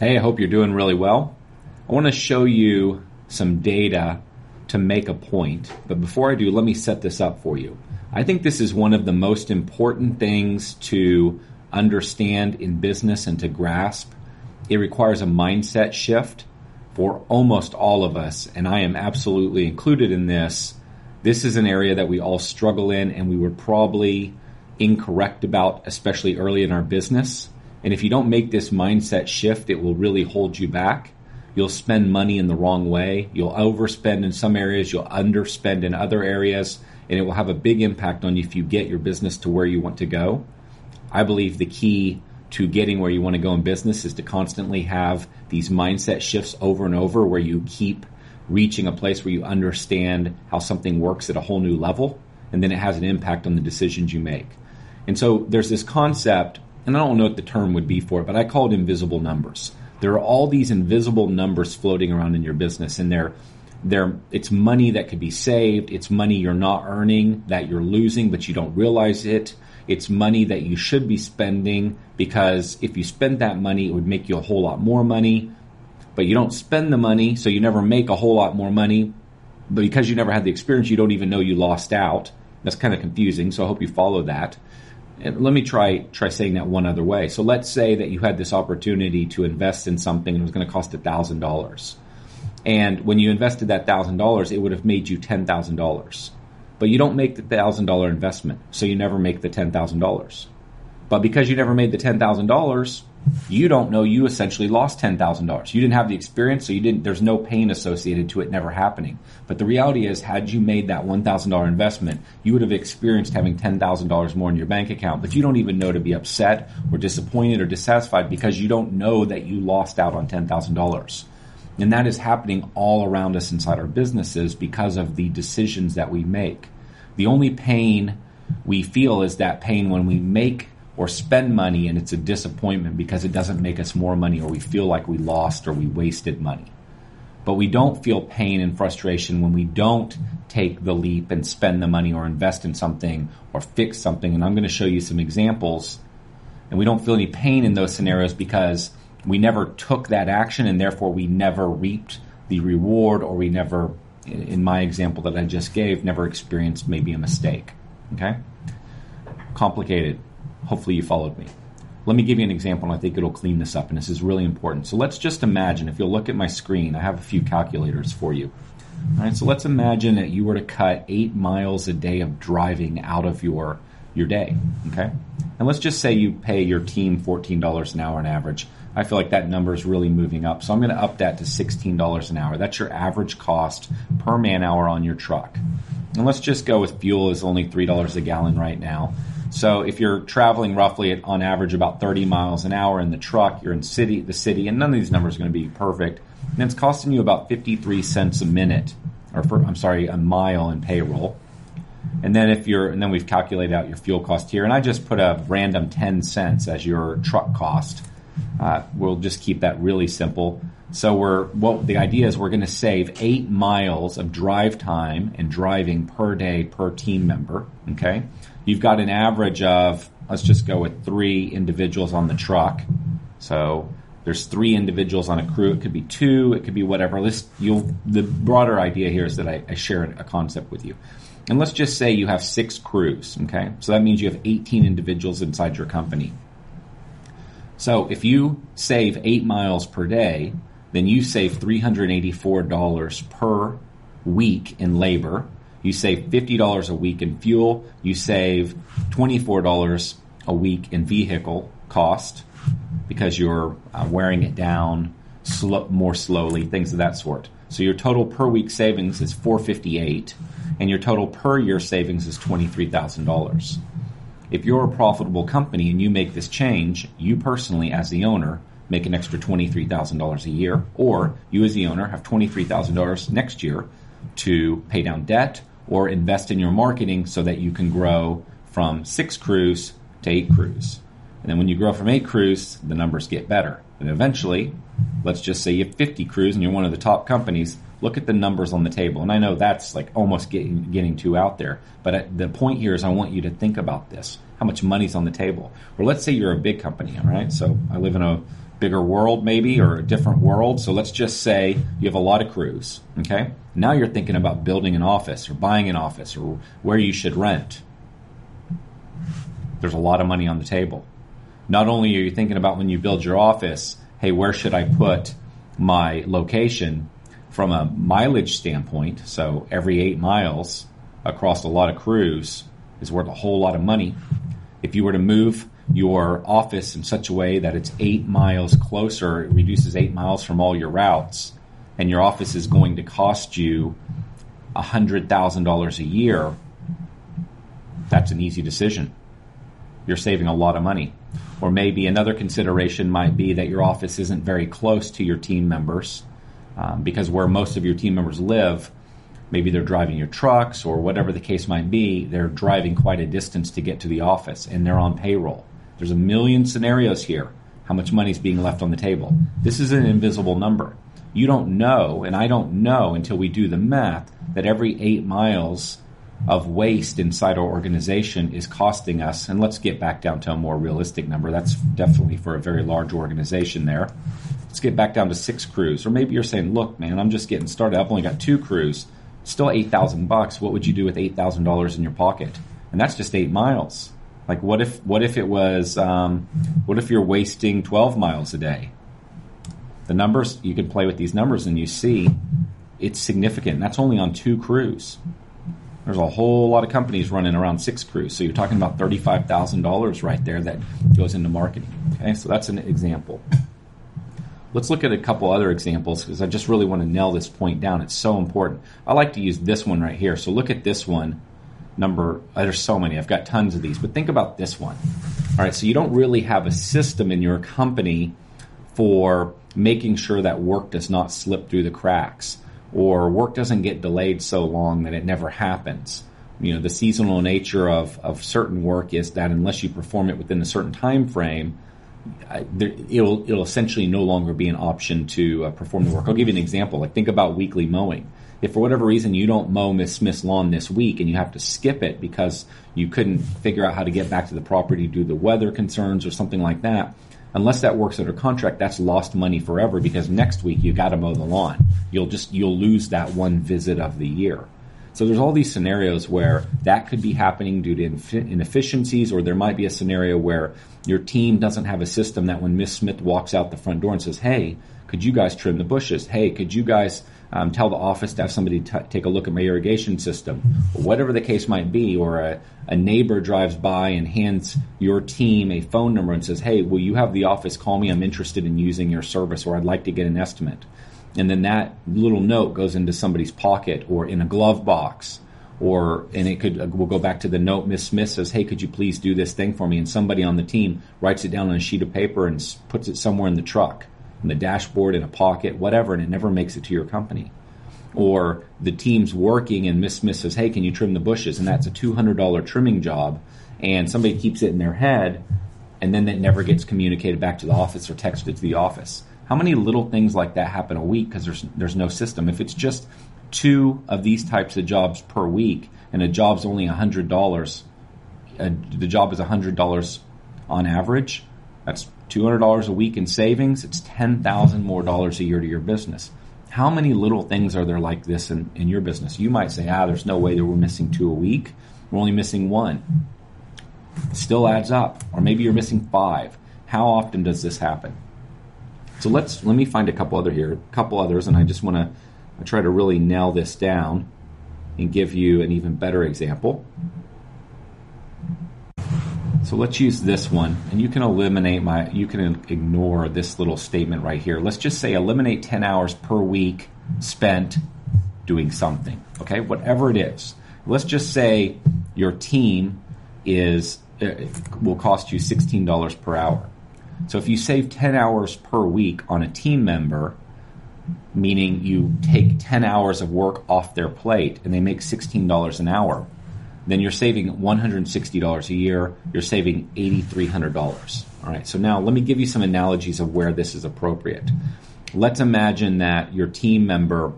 Hey, I hope you're doing really well. I want to show you some data to make a point, but before I do, let me set this up for you. I think this is one of the most important things to understand in business and to grasp. It requires a mindset shift for almost all of us, and I am absolutely included in this. This is an area that we all struggle in, and we were probably incorrect about, especially early in our business. And if you don't make this mindset shift, it will really hold you back. You'll spend money in the wrong way. You'll overspend in some areas, you'll underspend in other areas, and it will have a big impact on you if you get your business to where you want to go. I believe the key to getting where you want to go in business is to constantly have these mindset shifts over and over where you keep reaching a place where you understand how something works at a whole new level and then it has an impact on the decisions you make. And so there's this concept, and I don't know what the term would be for it, but I call it invisible numbers. There are all these invisible numbers floating around in your business, and they're they're, it's money that could be saved. It's money you're not earning that you're losing, but you don't realize it. It's money that you should be spending because if you spend that money, it would make you a whole lot more money. But you don't spend the money, so you never make a whole lot more money. But because you never had the experience, you don't even know you lost out. That's kind of confusing, so I hope you follow that. Let me try try saying that one other way. So let's say that you had this opportunity to invest in something and it was going to cost thousand dollars, and when you invested that thousand dollars, it would have made you ten thousand dollars. But you don't make the thousand dollar investment, so you never make the ten thousand dollars. But because you never made the ten thousand dollars, you don't know you essentially lost $10,000. You didn't have the experience, so you didn't, there's no pain associated to it never happening. But the reality is, had you made that $1,000 investment, you would have experienced having $10,000 more in your bank account, but you don't even know to be upset or disappointed or dissatisfied because you don't know that you lost out on $10,000. And that is happening all around us inside our businesses because of the decisions that we make. The only pain we feel is that pain when we make or spend money and it's a disappointment because it doesn't make us more money or we feel like we lost or we wasted money. But we don't feel pain and frustration when we don't take the leap and spend the money or invest in something or fix something. And I'm going to show you some examples. And we don't feel any pain in those scenarios because we never took that action and therefore we never reaped the reward or we never, in my example that I just gave, never experienced maybe a mistake. Okay? Complicated. Hopefully you followed me. Let me give you an example, and I think it'll clean this up, and this is really important. So let's just imagine, if you'll look at my screen, I have a few calculators for you. All right, so let's imagine that you were to cut eight miles a day of driving out of your your day. Okay, and let's just say you pay your team fourteen dollars an hour on average. I feel like that number is really moving up, so I'm going to up that to sixteen dollars an hour. That's your average cost per man hour on your truck. And let's just go with fuel is only three dollars a gallon right now. So if you're traveling roughly at, on average about 30 miles an hour in the truck, you're in city, the city, and none of these numbers are going to be perfect. And it's costing you about 53 cents a minute, or for, I'm sorry, a mile in payroll. And then if you're, and then we've calculated out your fuel cost here, and I just put a random 10 cents as your truck cost. Uh, we'll just keep that really simple. So we're, what the idea is we're going to save eight miles of drive time and driving per day per team member. Okay you've got an average of let's just go with three individuals on the truck. So there's three individuals on a crew. It could be two. It could be whatever. You'll, the broader idea here is that I, I share a concept with you. And let's just say you have six crews. Okay. So that means you have 18 individuals inside your company. So if you save eight miles per day, then you save $384 per week in labor you save $50 a week in fuel. You save $24 a week in vehicle cost because you're uh, wearing it down more slowly, things of that sort. So your total per week savings is 458 and your total per year savings is $23,000. If you're a profitable company and you make this change, you personally as the owner make an extra $23,000 a year or you as the owner have $23,000 next year to pay down debt or invest in your marketing so that you can grow from six crews to eight crews. And then when you grow from eight crews, the numbers get better. And eventually, let's just say you have 50 crews and you're one of the top companies, look at the numbers on the table. And I know that's like almost getting, getting too out there. But the point here is I want you to think about this. How much money's on the table? Or let's say you're a big company, all right? So I live in a bigger world maybe or a different world. So let's just say you have a lot of crews, okay? Now you're thinking about building an office or buying an office or where you should rent. There's a lot of money on the table. Not only are you thinking about when you build your office, hey, where should I put my location from a mileage standpoint? So every eight miles across a lot of crews is worth a whole lot of money. If you were to move your office in such a way that it's eight miles closer, it reduces eight miles from all your routes, and your office is going to cost you $100,000 a year, that's an easy decision. You're saving a lot of money. Or maybe another consideration might be that your office isn't very close to your team members, um, because where most of your team members live, maybe they're driving your trucks or whatever the case might be, they're driving quite a distance to get to the office and they're on payroll. There's a million scenarios here. How much money is being left on the table? This is an invisible number. You don't know, and I don't know until we do the math, that every eight miles of waste inside our organization is costing us, and let's get back down to a more realistic number. That's definitely for a very large organization there. Let's get back down to six crews. Or maybe you're saying, look, man, I'm just getting started. I've only got two crews. Still 8,000 bucks. What would you do with $8,000 in your pocket? And that's just eight miles. Like what if what if it was um, what if you're wasting 12 miles a day? The numbers you can play with these numbers and you see it's significant. That's only on two crews. There's a whole lot of companies running around six crews, so you're talking about thirty-five thousand dollars right there that goes into marketing. Okay, so that's an example. Let's look at a couple other examples because I just really want to nail this point down. It's so important. I like to use this one right here. So look at this one number. There's so many. I've got tons of these, but think about this one. All right, so you don't really have a system in your company for making sure that work does not slip through the cracks or work doesn't get delayed so long that it never happens. You know, the seasonal nature of, of certain work is that unless you perform it within a certain time frame, it'll it'll essentially no longer be an option to uh, perform the work. I'll give you an example. Like think about weekly mowing if for whatever reason you don't mow Miss Smith's lawn this week and you have to skip it because you couldn't figure out how to get back to the property due to weather concerns or something like that, unless that works under contract, that's lost money forever because next week you got to mow the lawn. You'll just you'll lose that one visit of the year. So there's all these scenarios where that could be happening due to inefficiencies, or there might be a scenario where your team doesn't have a system that when Miss Smith walks out the front door and says, "Hey, could you guys trim the bushes? Hey, could you guys um, tell the office to have somebody t- take a look at my irrigation system, whatever the case might be, or a, a neighbor drives by and hands your team a phone number and says, "Hey, will you have the office call me? I'm interested in using your service, or I'd like to get an estimate." And then that little note goes into somebody's pocket or in a glove box or and it could we'll go back to the note miss smith says hey could you please do this thing for me and somebody on the team writes it down on a sheet of paper and puts it somewhere in the truck in the dashboard, in a pocket, whatever, and it never makes it to your company. Or the team's working and Miss Smith says, hey, can you trim the bushes? And that's a $200 trimming job. And somebody keeps it in their head and then it never gets communicated back to the office or texted to the office. How many little things like that happen a week because there's, there's no system? If it's just two of these types of jobs per week and a job's only $100, uh, the job is $100 on average, that's $200 a week in savings, it's 10,000 more dollars a year to your business. How many little things are there like this in, in your business? You might say, ah, there's no way that we're missing two a week. We're only missing one. It still adds up. Or maybe you're missing five. How often does this happen? So let's let me find a couple other here, a couple others, and I just want to try to really nail this down and give you an even better example. So let's use this one, and you can eliminate my, you can ignore this little statement right here. Let's just say eliminate 10 hours per week spent doing something, okay? Whatever it is. Let's just say your team is, uh, will cost you $16 per hour. So if you save 10 hours per week on a team member, meaning you take 10 hours of work off their plate and they make $16 an hour, then you're saving $160 a year. You're saving $8,300. All right. So now let me give you some analogies of where this is appropriate. Let's imagine that your team member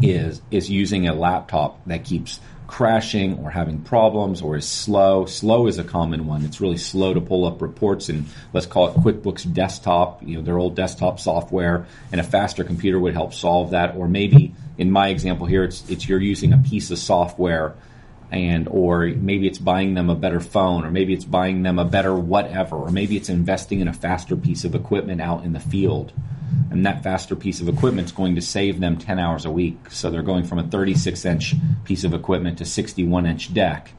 is is using a laptop that keeps crashing or having problems or is slow. Slow is a common one. It's really slow to pull up reports and let's call it QuickBooks desktop, you know, their old desktop software and a faster computer would help solve that. Or maybe in my example here, it's, it's you're using a piece of software and or maybe it's buying them a better phone or maybe it's buying them a better whatever or maybe it's investing in a faster piece of equipment out in the field. And that faster piece of equipment is going to save them 10 hours a week. So they're going from a 36 inch piece of equipment to 61 inch deck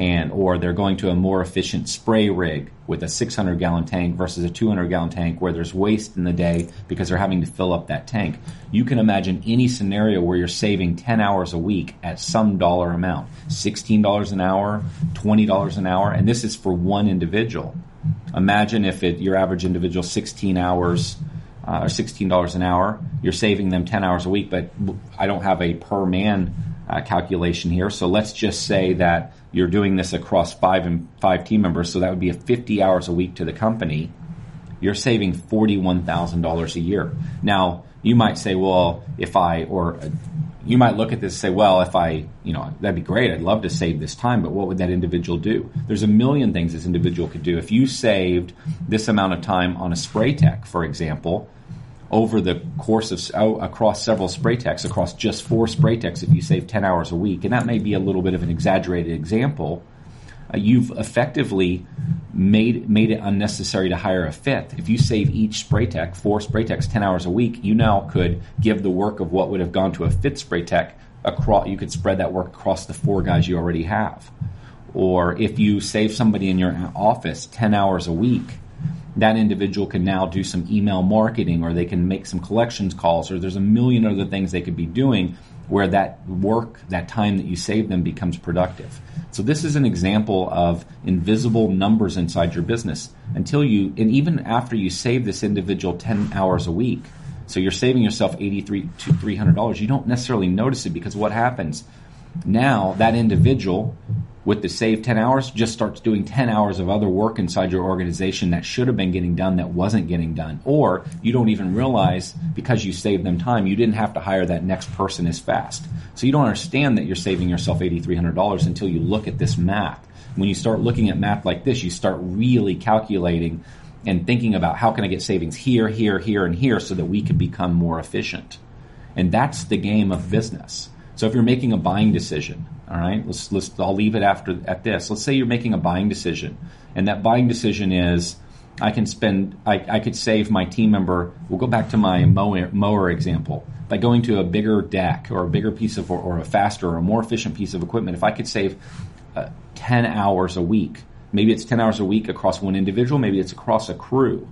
and or they're going to a more efficient spray rig with a 600 gallon tank versus a 200 gallon tank where there's waste in the day because they're having to fill up that tank. You can imagine any scenario where you're saving 10 hours a week at some dollar amount. $16 an hour, $20 an hour, and this is for one individual. Imagine if it, your average individual 16 hours uh, or $16 an hour, you're saving them 10 hours a week, but I don't have a per man uh, calculation here. So let's just say that you're doing this across five and five team members. So that would be a 50 hours a week to the company. You're saving $41,000 a year. Now, you might say, well, if I, or uh, you might look at this and say, well, if I, you know, that'd be great. I'd love to save this time, but what would that individual do? There's a million things this individual could do. If you saved this amount of time on a spray tech, for example, over the course of oh, across several spray techs, across just four spray techs, if you save 10 hours a week, and that may be a little bit of an exaggerated example, uh, you've effectively made made it unnecessary to hire a fifth. If you save each spray tech, four spray techs, 10 hours a week, you now could give the work of what would have gone to a fifth spray tech across, you could spread that work across the four guys you already have. Or if you save somebody in your office 10 hours a week, that individual can now do some email marketing or they can make some collections calls or there's a million other things they could be doing where that work, that time that you save them becomes productive. So this is an example of invisible numbers inside your business until you, and even after you save this individual 10 hours a week, so you're saving yourself 83 to $300, you don't necessarily notice it because what happens now that individual with the save 10 hours just starts doing 10 hours of other work inside your organization that should have been getting done that wasn't getting done. Or you don't even realize because you saved them time you didn't have to hire that next person as fast. So you don't understand that you're saving yourself $8300 until you look at this math. When you start looking at math like this you start really calculating and thinking about how can i get savings here here here and here so that we can become more efficient. And that's the game of business so if you're making a buying decision, all right, let's let's I'll leave it after at this. Let's say you're making a buying decision, and that buying decision is I can spend I, I could save my team member. We'll go back to my mower, mower example by going to a bigger deck or a bigger piece of or, or a faster or a more efficient piece of equipment. If I could save uh, ten hours a week, maybe it's ten hours a week across one individual, maybe it's across a crew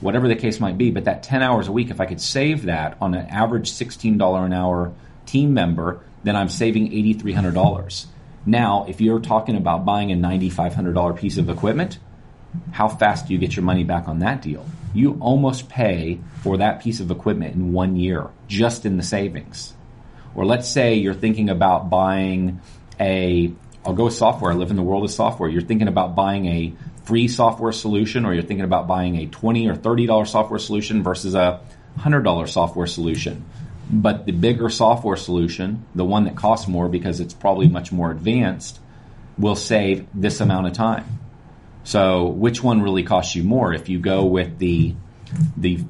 whatever the case might be. But that 10 hours a week, if I could save that on an average $16 an hour team member, then I'm saving $8,300. Now, if you're talking about buying a $9,500 piece of equipment, how fast do you get your money back on that deal? You almost pay for that piece of equipment in one year, just in the savings. Or let's say you're thinking about buying a, I'll go software, I live in the world of software. You're thinking about buying a free software solution, or you're thinking about buying a 20 or $30 software solution versus a $100 software solution. But the bigger software solution, the one that costs more because it's probably much more advanced, will save this amount of time. So which one really costs you more? If you go with the the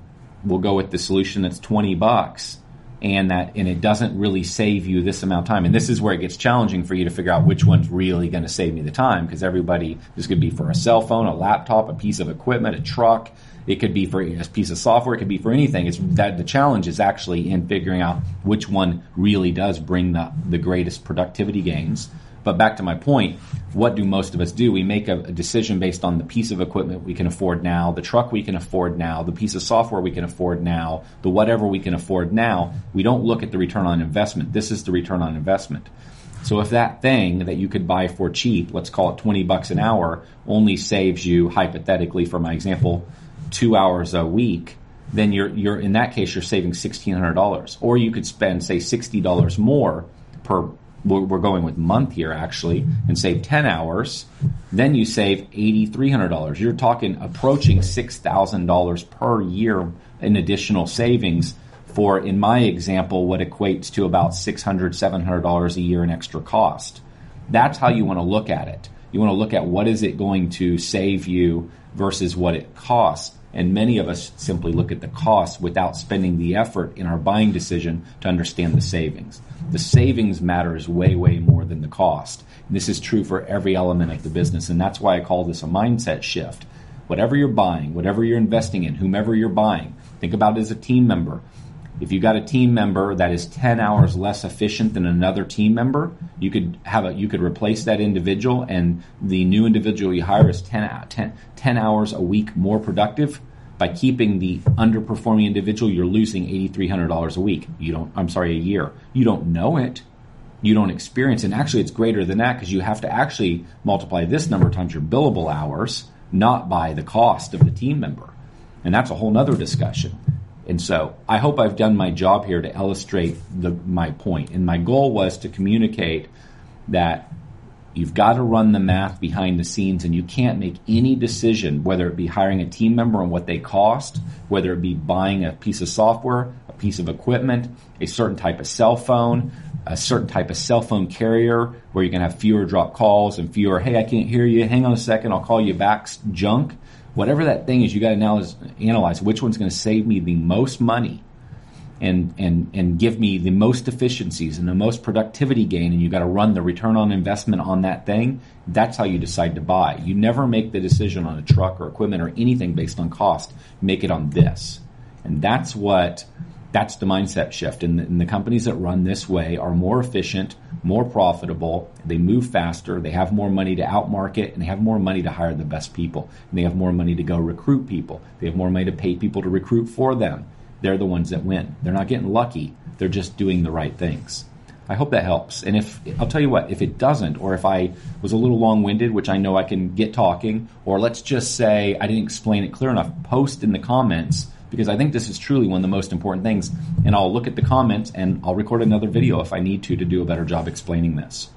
we'll go with the solution that's 20 bucks and that and it doesn't really save you this amount of time. And this is where it gets challenging for you to figure out which one's really going to save me the time because everybody this could be for a cell phone, a laptop, a piece of equipment, a truck, it could be for a piece of software. It could be for anything. It's that the challenge is actually in figuring out which one really does bring the, the greatest productivity gains. But back to my point, what do most of us do? We make a, a, decision based on the piece of equipment we can afford now, the truck we can afford now, the piece of software we can afford now, the whatever we can afford now. We don't look at the return on investment. This is the return on investment. So if that thing that you could buy for cheap, let's call it 20 bucks an hour, only saves you hypothetically for my example two hours a week, then you're you're in that case you're saving sixteen hundred dollars, or you could spend say sixty dollars more per. We're going with month here actually, and save ten hours. Then you save eighty three hundred dollars. You're talking approaching six thousand dollars per year in additional savings for, in my example, what equates to about six hundred seven hundred dollars a year in extra cost. That's how you want to look at it. You want to look at what is it going to save you versus what it costs. And many of us simply look at the cost without spending the effort in our buying decision to understand the savings. The savings matters way, way more than the cost. And this is true for every element of the business. And that's why I call this a mindset shift. Whatever you're buying, whatever you're investing in, whomever you're buying, think about as a team member. If you got a team member that is 10 hours less efficient than another team member, you could have a, you could replace that individual and the new individual you hire is 10, 10, 10 hours a week more productive. By keeping the underperforming individual, you're losing $8,300 a week. You don't, I'm sorry, a year. You don't know it. You don't experience. And actually, it's greater than that because you have to actually multiply this number times your billable hours, not by the cost of the team member. And that's a whole nother discussion. And so I hope I've done my job here to illustrate the, my point. And my goal was to communicate that you've got to run the math behind the scenes and you can't make any decision, whether it be hiring a team member and what they cost, whether it be buying a piece of software, a piece of equipment, a certain type of cell phone, a certain type of cell phone carrier where you're going to have fewer drop calls and fewer, hey, I can't hear you. Hang on a second. I'll call you back junk whatever that thing is, you got to now analyze which one's going to save me the most money and and and give me the most efficiencies and the most productivity gain and you got to run the return on investment on that thing that's how you decide to buy. You never make the decision on a truck or equipment or anything based on cost. Make it on this. And that's what that's the mindset shift. And the, and the, companies that run this way are more efficient, more profitable. They move faster. They have more money to outmarket and they have more money to hire the best people. And they have more money to go recruit people. They have more money to pay people to recruit for them. They're the ones that win. They're not getting lucky. They're just doing the right things. I hope that helps. And if I'll tell you what, if it doesn't, or if I was a little long winded, which I know I can get talking, or let's just say I didn't explain it clear enough, post in the comments because I think this is truly one of the most important things. And I'll look at the comments and I'll record another video if I need to to do a better job explaining this.